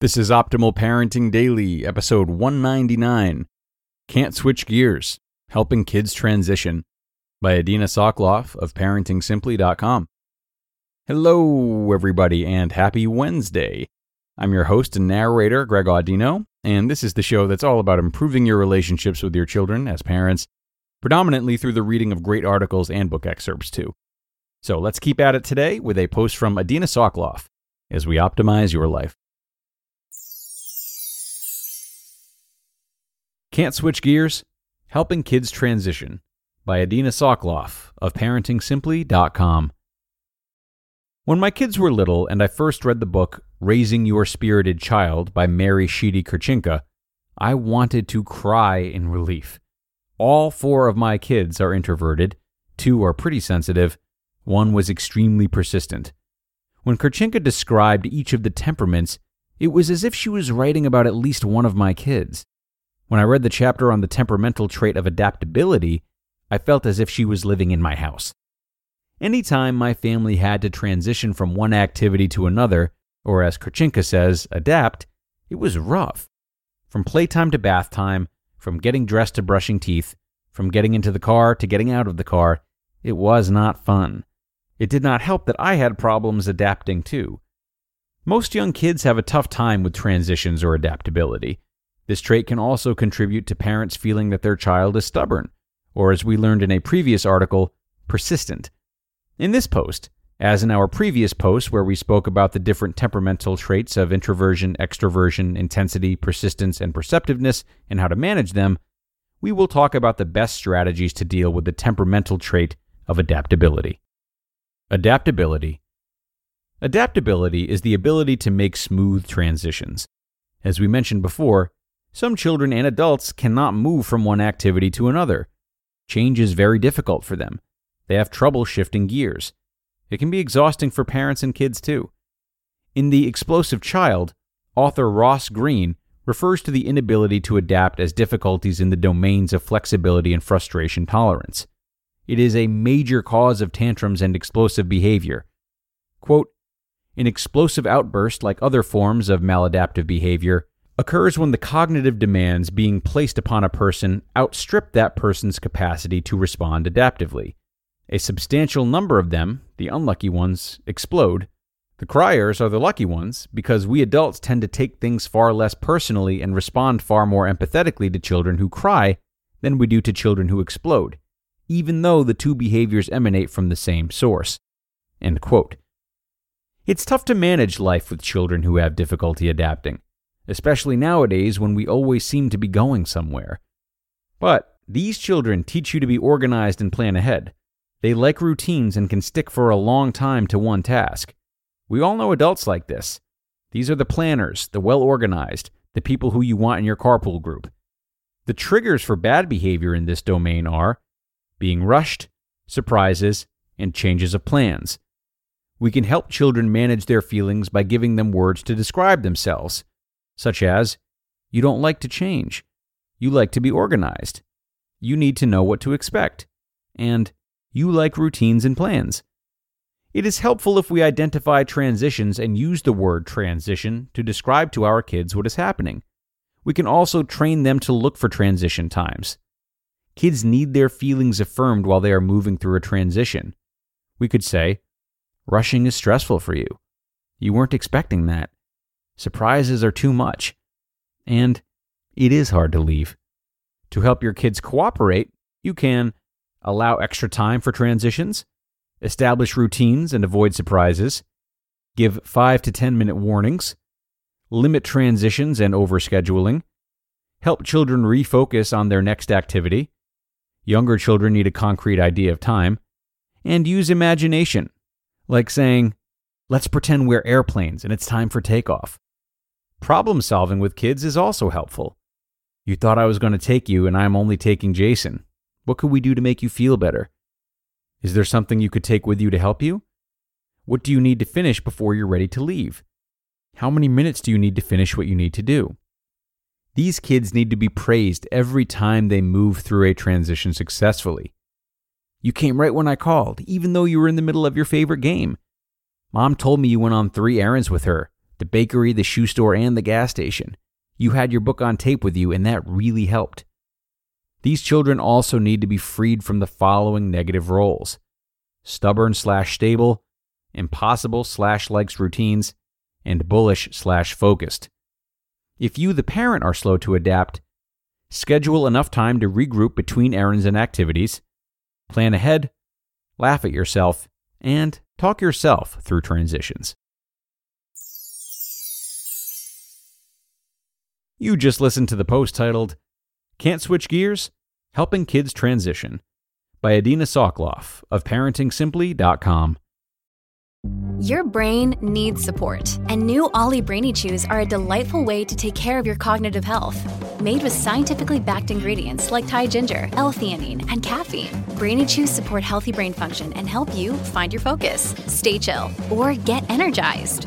This is Optimal Parenting Daily, episode 199 Can't Switch Gears Helping Kids Transition by Adina Soclof of ParentingSimply.com. Hello, everybody, and happy Wednesday. I'm your host and narrator, Greg Audino, and this is the show that's all about improving your relationships with your children as parents, predominantly through the reading of great articles and book excerpts, too. So let's keep at it today with a post from Adina Soclof as we optimize your life. Can't Switch Gears? Helping Kids Transition by Adina Soclof of ParentingSimply.com. When my kids were little and I first read the book Raising Your Spirited Child by Mary Sheedy Kurcinka, I wanted to cry in relief. All four of my kids are introverted, two are pretty sensitive, one was extremely persistent. When Kurcinka described each of the temperaments, it was as if she was writing about at least one of my kids. When I read the chapter on the temperamental trait of adaptability, I felt as if she was living in my house. Anytime my family had to transition from one activity to another, or as Kurcinka says, adapt, it was rough. From playtime to bath time, from getting dressed to brushing teeth, from getting into the car to getting out of the car, it was not fun. It did not help that I had problems adapting too. Most young kids have a tough time with transitions or adaptability. This trait can also contribute to parents feeling that their child is stubborn, or as we learned in a previous article, persistent. In this post, as in our previous post where we spoke about the different temperamental traits of introversion, extroversion, intensity, persistence, and perceptiveness and how to manage them, we will talk about the best strategies to deal with the temperamental trait of adaptability. Adaptability. Adaptability is the ability to make smooth transitions. As we mentioned before, some children and adults cannot move from one activity to another. Change is very difficult for them. They have trouble shifting gears. It can be exhausting for parents and kids too. In The Explosive Child, author Ross Greene refers to the inability to adapt as difficulties in the domains of flexibility and frustration tolerance. It is a major cause of tantrums and explosive behavior. Quote, An explosive outburst, like other forms of maladaptive behavior, occurs when the cognitive demands being placed upon a person outstrip that person's capacity to respond adaptively. A substantial number of them, the unlucky ones, explode. The criers are the lucky ones because we adults tend to take things far less personally and respond far more empathetically to children who cry than we do to children who explode, even though the two behaviors emanate from the same source. It's tough to manage life with children who have difficulty adapting especially nowadays when we always seem to be going somewhere. But these children teach you to be organized and plan ahead. They like routines and can stick for a long time to one task. We all know adults like this. These are the planners, the well organized, the people who you want in your carpool group. The triggers for bad behavior in this domain are being rushed, surprises, and changes of plans. We can help children manage their feelings by giving them words to describe themselves such as, You don't like to change. You like to be organized. You need to know what to expect. And you like routines and plans. It is helpful if we identify transitions and use the word transition to describe to our kids what is happening. We can also train them to look for transition times. Kids need their feelings affirmed while they are moving through a transition. We could say, Rushing is stressful for you. You weren't expecting that. Surprises are too much. And it is hard to leave. To help your kids cooperate, you can allow extra time for transitions, establish routines and avoid surprises, give 5 to 10 minute warnings, limit transitions and overscheduling, help children refocus on their next activity. Younger children need a concrete idea of time, and use imagination, like saying, Let's pretend we're airplanes and it's time for takeoff. Problem solving with kids is also helpful. You thought I was going to take you, and I'm only taking Jason. What could we do to make you feel better? Is there something you could take with you to help you? What do you need to finish before you're ready to leave? How many minutes do you need to finish what you need to do? These kids need to be praised every time they move through a transition successfully. You came right when I called, even though you were in the middle of your favorite game. Mom told me you went on three errands with her the bakery, the shoe store, and the gas station. You had your book on tape with you, and that really helped. These children also need to be freed from the following negative roles stubborn slash stable, impossible slash likes routines, and bullish slash focused. If you, the parent, are slow to adapt, schedule enough time to regroup between errands and activities, plan ahead, laugh at yourself, and talk yourself through transitions. You just listened to the post titled, Can't Switch Gears? Helping Kids Transition by Adina Soclof of ParentingSimply.com. Your brain needs support, and new Olly Brainy Chews are a delightful way to take care of your cognitive health. Made with scientifically backed ingredients like Thai ginger, L-theanine, and caffeine, Brainy Chews support healthy brain function and help you find your focus, stay chill, or get energized.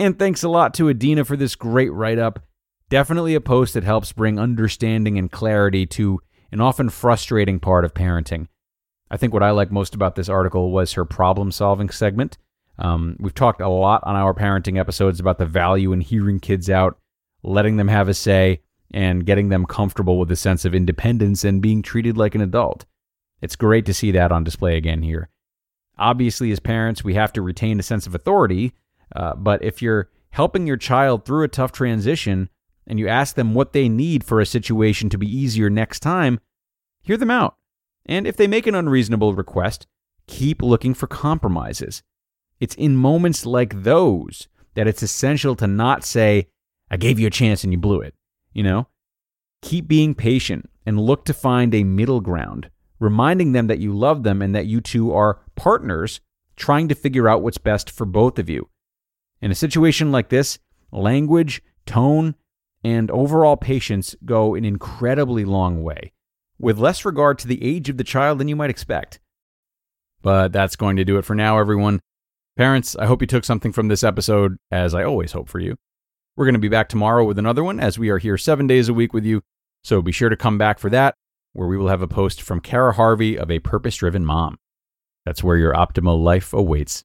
And thanks a lot to Adina for this great write up. Definitely a post that helps bring understanding and clarity to an often frustrating part of parenting. I think what I like most about this article was her problem solving segment. Um, we've talked a lot on our parenting episodes about the value in hearing kids out, letting them have a say, and getting them comfortable with a sense of independence and being treated like an adult. It's great to see that on display again here. Obviously, as parents, we have to retain a sense of authority uh, but if you're helping your child through a tough transition and you ask them what they need for a situation to be easier next time, hear them out. And if they make an unreasonable request, keep looking for compromises. It's in moments like those that it's essential to not say, I gave you a chance and you blew it. You know? Keep being patient and look to find a middle ground, reminding them that you love them and that you two are partners trying to figure out what's best for both of you. In a situation like this, language, tone, and overall patience go an incredibly long way, with less regard to the age of the child than you might expect. But that's going to do it for now, everyone. Parents, I hope you took something from this episode, as I always hope for you. We're going to be back tomorrow with another one, as we are here seven days a week with you. So be sure to come back for that, where we will have a post from Kara Harvey of A Purpose Driven Mom. That's where your optimal life awaits.